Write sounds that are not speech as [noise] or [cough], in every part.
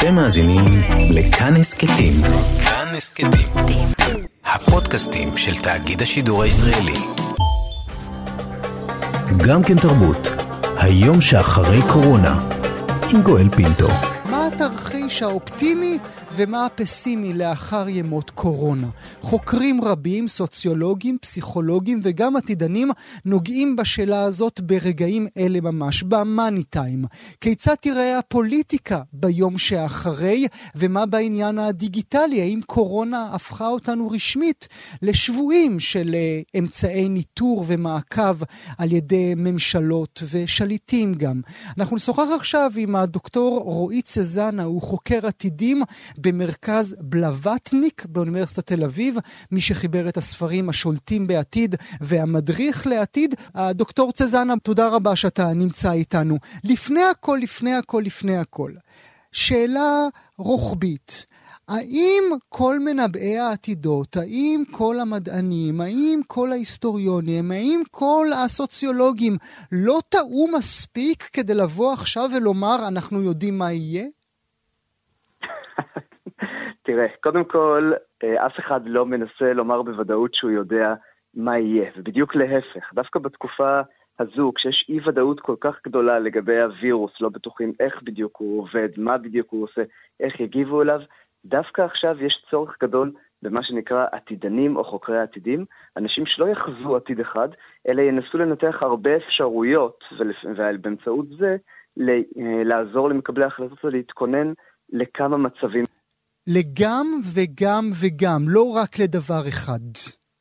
אתם מאזינים לכאן הסכתים. כאן הסכתים. הפודקאסטים של תאגיד השידור הישראלי. גם כן תרבות, היום שאחרי קורונה, עם גואל פינטו. מה התרחיש האופטימי ומה הפסימי לאחר ימות קורונה. חוקרים רבים, סוציולוגים, פסיכולוגים וגם עתידנים נוגעים בשאלה הזאת ברגעים אלה ממש, במאני טיים. כיצד תראה הפוליטיקה ביום שאחרי, ומה בעניין הדיגיטלי? האם קורונה הפכה אותנו רשמית לשבויים של אה, אמצעי ניטור ומעקב על ידי ממשלות ושליטים גם? אנחנו נשוחח עכשיו עם הדוקטור רועי צזנה, הוא חוקר עתידים במרכז בלווטניק באוניברסיטת תל אביב, מי שחיבר את הספרים השולטים בעתיד והמדריך לעתיד. הדוקטור צזנה, תודה רבה שאתה נמצא איתנו. לפני הכל, לפני הכל, לפני הכל, שאלה רוחבית. האם כל מנבאי העתידות, האם כל המדענים, האם כל ההיסטוריונים, האם כל הסוציולוגים לא טעו מספיק כדי לבוא עכשיו ולומר אנחנו יודעים מה יהיה? תראה, קודם כל, אה, אף אחד לא מנסה לומר בוודאות שהוא יודע מה יהיה, ובדיוק להפך. דווקא בתקופה הזו, כשיש אי ודאות כל כך גדולה לגבי הווירוס, לא בטוחים איך בדיוק הוא עובד, מה בדיוק הוא עושה, איך יגיבו אליו, דווקא עכשיו יש צורך גדול במה שנקרא עתידנים או חוקרי עתידים, אנשים שלא יחזו עתיד אחד, אלא ינסו לנתח הרבה אפשרויות, ובאמצעות זה אה, לעזור למקבלי ההחלטות ולהתכונן לכמה מצבים. לגם וגם וגם, לא רק לדבר אחד.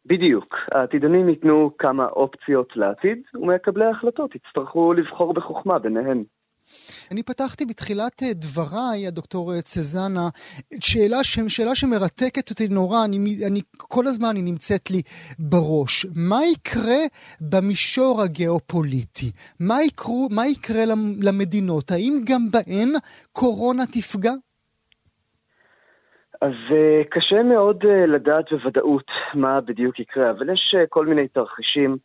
בדיוק. העתידנים ייתנו כמה אופציות לעתיד, ומקבלי ההחלטות יצטרכו לבחור בחוכמה ביניהן. אני פתחתי בתחילת אה, דבריי, הדוקטור אה, צזנה, שאלה, ש... שאלה שמרתקת אותי נורא, אני, אני, כל הזמן היא נמצאת לי בראש. מה יקרה במישור הגיאופוליטי? מה, יקרו, מה יקרה למדינות? האם גם בהן קורונה תפגע? אז uh, קשה מאוד uh, לדעת בוודאות מה בדיוק יקרה, אבל יש uh, כל מיני תרחישים.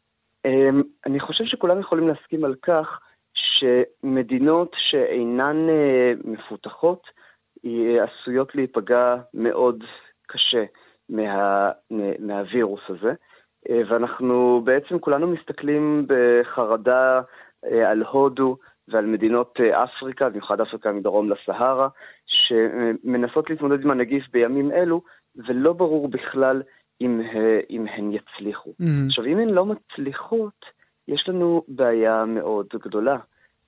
Um, אני חושב שכולם יכולים להסכים על כך שמדינות שאינן מפותחות עשויות להיפגע מאוד קשה מה, מהווירוס הזה, ואנחנו בעצם כולנו מסתכלים בחרדה על הודו, ועל מדינות אה, אפריקה, במיוחד אפריקה מדרום לסהרה, שמנסות להתמודד עם הנגיף בימים אלו, ולא ברור בכלל אם, אה, אם הן יצליחו. Mm-hmm. עכשיו, אם הן לא מצליחות, יש לנו בעיה מאוד גדולה,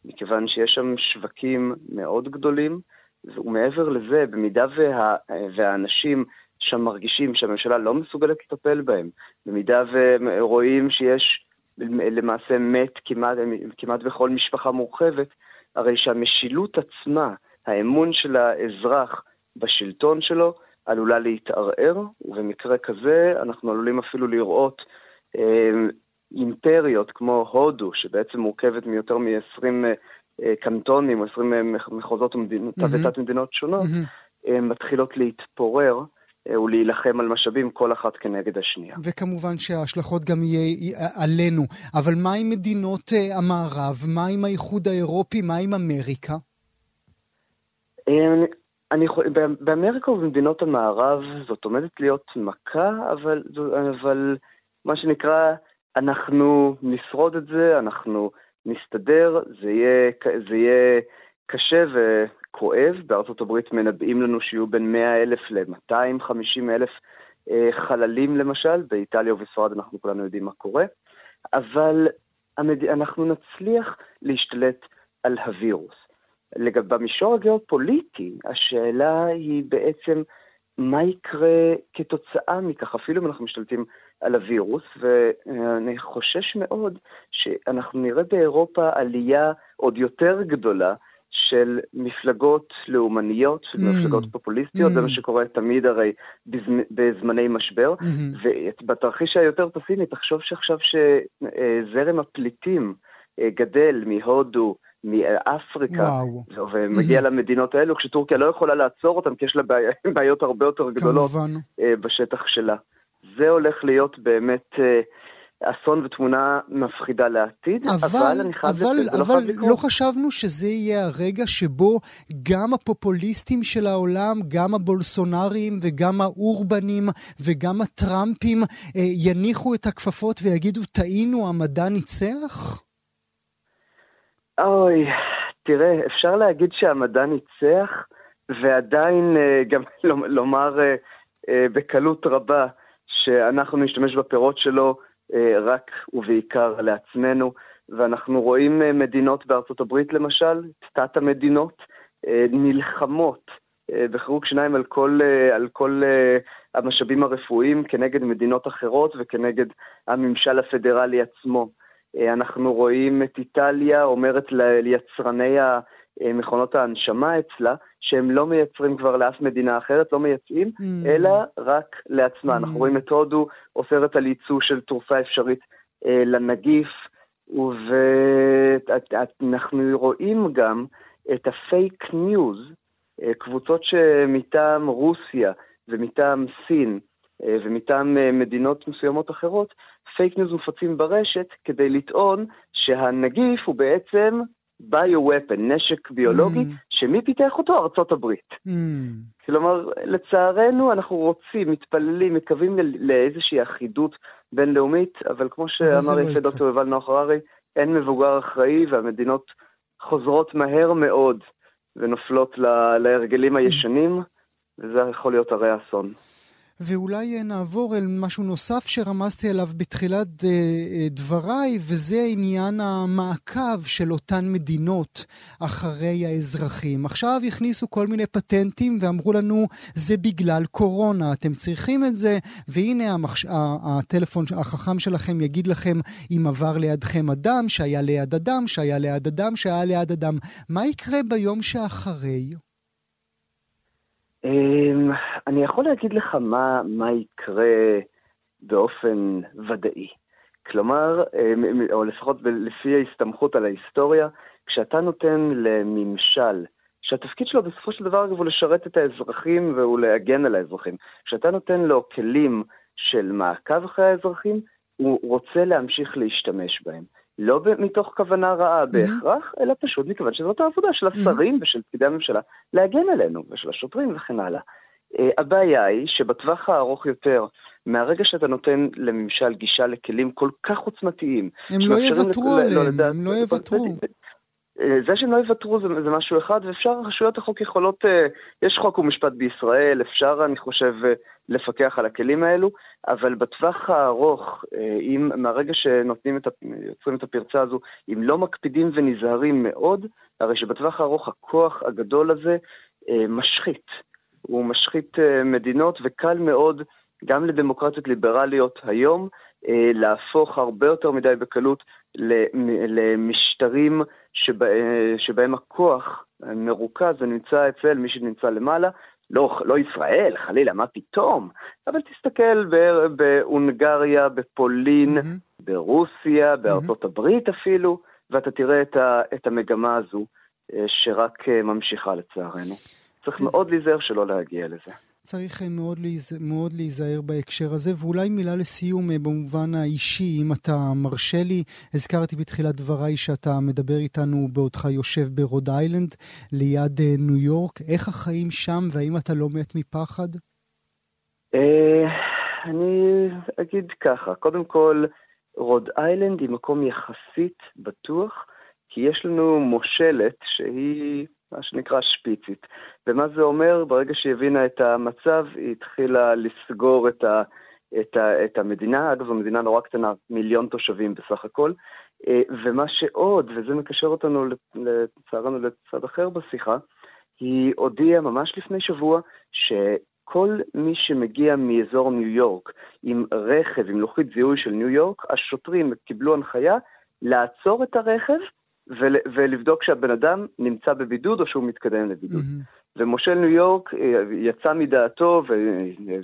מכיוון שיש שם שווקים מאוד גדולים, ומעבר לזה, במידה וה, והאנשים שם מרגישים שהממשלה לא מסוגלת לטפל בהם, במידה ורואים שיש למעשה מת כמעט, כמעט בכל משפחה מורחבת, הרי שהמשילות עצמה, האמון של האזרח בשלטון שלו, עלולה להתערער, ובמקרה כזה אנחנו עלולים אפילו לראות אה, אימפריות כמו הודו, שבעצם מורכבת מיותר מ-20 אה, קנטונים או 20 אה, מחוזות ומדינות, mm-hmm. מדינות שונות, mm-hmm. אה, מתחילות להתפורר. אה, ולהילחם על משאבים כל אחת כנגד השנייה. וכמובן שההשלכות גם יהיה עלינו. אבל מה עם מדינות אה, המערב? מה עם האיחוד האירופי? מה עם אמריקה? אה, אני, באמריקה ובמדינות המערב זאת עומדת להיות מכה, אבל, אבל מה שנקרא, אנחנו נשרוד את זה, אנחנו נסתדר, זה יהיה, זה יהיה קשה כואב. בארצות הברית מנבאים לנו שיהיו בין 100 אלף ל-250 אלף אה, חללים למשל, באיטליה ובספרד אנחנו כולנו יודעים מה קורה, אבל המד... אנחנו נצליח להשתלט על הווירוס. לגב... במישור הגיאופוליטי, השאלה היא בעצם מה יקרה כתוצאה מכך, אפילו אם אנחנו משתלטים על הווירוס, ואני חושש מאוד שאנחנו נראה באירופה עלייה עוד יותר גדולה של מפלגות לאומניות, של mm. מפלגות פופוליסטיות, mm. זה מה שקורה תמיד הרי בזמ... בזמני משבר. Mm-hmm. ובתרחיש היותר פסימי, תחשוב שעכשיו שזרם הפליטים אה, גדל מהודו, מאפריקה, וואו. ומגיע mm-hmm. למדינות האלו, כשטורקיה לא יכולה לעצור אותם, כי יש לה [laughs] בעיות הרבה יותר גדולות כמובן. אה, בשטח שלה. זה הולך להיות באמת... אסון ותמונה מפחידה לעתיד, אבל, אבל אני חייב אבל, לצאת, זה לא חייב אבל לקרות. לא חשבנו שזה יהיה הרגע שבו גם הפופוליסטים של העולם, גם הבולסונרים וגם האורבנים וגם הטראמפים אה, יניחו את הכפפות ויגידו, טעינו, המדע ניצח? אוי, תראה, אפשר להגיד שהמדע ניצח, ועדיין אה, גם [laughs] לומר אה, אה, בקלות רבה שאנחנו נשתמש בפירות שלו רק ובעיקר לעצמנו, ואנחנו רואים מדינות בארצות הברית למשל, תת המדינות, נלחמות בחירוק שיניים על כל, על כל המשאבים הרפואיים כנגד מדינות אחרות וכנגד הממשל הפדרלי עצמו. אנחנו רואים את איטליה אומרת ליצרני מכונות ההנשמה אצלה, שהם לא מייצרים כבר לאף מדינה אחרת, לא מייצאים, mm. אלא רק לעצמה. Mm. אנחנו רואים את הודו אוסרת על ייצוא של תרופה אפשרית אה, לנגיף, ואנחנו רואים גם את ה-fake news, אה, קבוצות שמטעם רוסיה ומטעם סין אה, ומטעם אה, מדינות מסוימות אחרות, fake news מופצים ברשת כדי לטעון שהנגיף הוא בעצם bio-weapon, נשק ביולוגי, אממ. שמי פיתח אותו? ארצות הברית. אממ. כלומר, לצערנו אנחנו רוצים, מתפללים, מקווים לאיזושהי אחידות בינלאומית, אבל כמו שאמר יפה דוקטור יובל נוח הררי, אין מבוגר אחראי והמדינות חוזרות מהר מאוד ונופלות להרגלים הישנים, וזה יכול להיות הרי אסון. ואולי נעבור אל משהו נוסף שרמזתי עליו בתחילת אה, אה, דבריי, וזה עניין המעקב של אותן מדינות אחרי האזרחים. עכשיו הכניסו כל מיני פטנטים ואמרו לנו, זה בגלל קורונה, אתם צריכים את זה, והנה המחש... הטלפון החכם שלכם יגיד לכם אם עבר לידכם אדם, שהיה ליד אדם, שהיה ליד אדם, שהיה ליד אדם. מה יקרה ביום שאחרי? אני יכול להגיד לך מה, מה יקרה באופן ודאי. כלומר, אמ, או לפחות לפי ההסתמכות על ההיסטוריה, כשאתה נותן לממשל, שהתפקיד שלו בסופו של דבר הוא לשרת את האזרחים והוא להגן על האזרחים, כשאתה נותן לו כלים של מעקב אחרי האזרחים, הוא רוצה להמשיך להשתמש בהם. לא מתוך כוונה רעה mm-hmm. בהכרח, אלא פשוט מכיוון שזאת העבודה של mm-hmm. השרים mm-hmm. ושל פקידי הממשלה להגן עלינו, ושל השוטרים וכן הלאה. Uh, הבעיה היא שבטווח הארוך יותר, מהרגע שאתה נותן לממשל גישה לכלים כל כך עוצמתיים, הם לא יוותרו עליהם, הם לא יוותרו. אה, זה שהם לא יוותרו זה, זה משהו אחד, ואפשר, רשויות החוק יכולות, אה, יש חוק ומשפט בישראל, אפשר, אני חושב, אה, לפקח על הכלים האלו, אבל בטווח הארוך, אם מהרגע שנותנים את, יוצרים את הפרצה הזו, אם לא מקפידים ונזהרים מאוד, הרי שבטווח הארוך הכוח הגדול הזה משחית. הוא משחית מדינות, וקל מאוד גם לדמוקרטיות ליברליות היום להפוך הרבה יותר מדי בקלות למשטרים שבה, שבהם הכוח מרוכז ונמצא אצל מי שנמצא למעלה, לא, לא ישראל, חלילה, מה פתאום? אבל תסתכל בהונגריה, בפולין, mm-hmm. ברוסיה, בארצות mm-hmm. הברית אפילו, ואתה תראה את, ה, את המגמה הזו אה, שרק אה, ממשיכה לצערנו. צריך מאוד להיזהר שלא להגיע לזה. צריך אה, מאוד, להיז... מאוד להיזהר בהקשר הזה, ואולי מילה לסיום אה, במובן האישי, אם אתה מרשה לי. הזכרתי בתחילת דבריי שאתה מדבר איתנו בעודך יושב ברוד איילנד, ליד אה, ניו יורק. איך החיים שם, והאם אתה לא מת מפחד? אני אגיד ככה, קודם כל, רוד איילנד היא מקום יחסית בטוח, כי יש לנו מושלת שהיא מה שנקרא שפיצית. ומה זה אומר? ברגע שהיא הבינה את המצב, היא התחילה לסגור את, ה, את, ה, את המדינה. אגב, זו מדינה נורא קטנה, מיליון תושבים בסך הכל. אה, ומה שעוד, וזה מקשר אותנו לצערנו לצד אחר בשיחה, היא הודיעה ממש לפני שבוע שכל מי שמגיע מאזור ניו יורק עם רכב, עם לוחית זיהוי של ניו יורק, השוטרים קיבלו הנחיה לעצור את הרכב ול, ולבדוק שהבן אדם נמצא בבידוד או שהוא מתקדם לבידוד. Mm-hmm. ומושל ניו יורק אה, יצא מדעתו ו,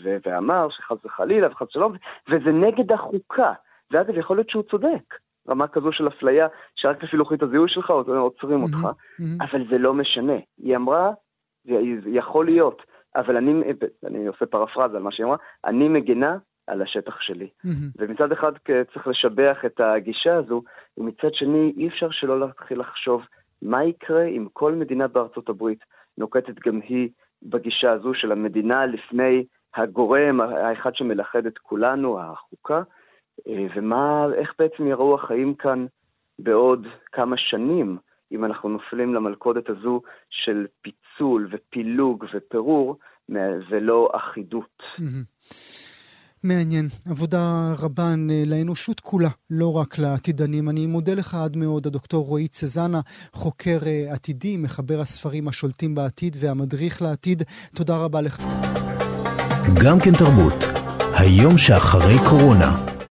ו, ואמר שחס וחלילה וחס ושלום, וזה נגד החוקה. ואגב, יכול להיות שהוא צודק. רמה כזו של אפליה, שרק לפי לוחית הזיהוי שלך עוצרים. אותך, mm-hmm. אבל זה לא משנה. היא אמרה, יכול להיות, אבל אני, אני עושה פרפרזה על מה שהיא אמרה, אני מגנה על השטח שלי. Mm-hmm. ומצד אחד צריך לשבח את הגישה הזו, ומצד שני אי אפשר שלא להתחיל לחשוב מה יקרה אם כל מדינה בארצות הברית נוקטת גם היא בגישה הזו של המדינה לפני הגורם האחד שמלכד את כולנו, החוקה, אה, ומה, איך בעצם יראו החיים כאן בעוד כמה שנים, אם אנחנו נופלים למלכודת הזו של פיצול ופילוג ופירור, ולא אחידות. מעניין, עבודה רבה לאנושות כולה, לא רק לעתידנים. אני מודה לך עד מאוד, הדוקטור רועי צזנה, חוקר אה, עתידי, מחבר הספרים השולטים בעתיד והמדריך לעתיד. תודה רבה לך. גם כן תרבות, היום שאחרי קורונה.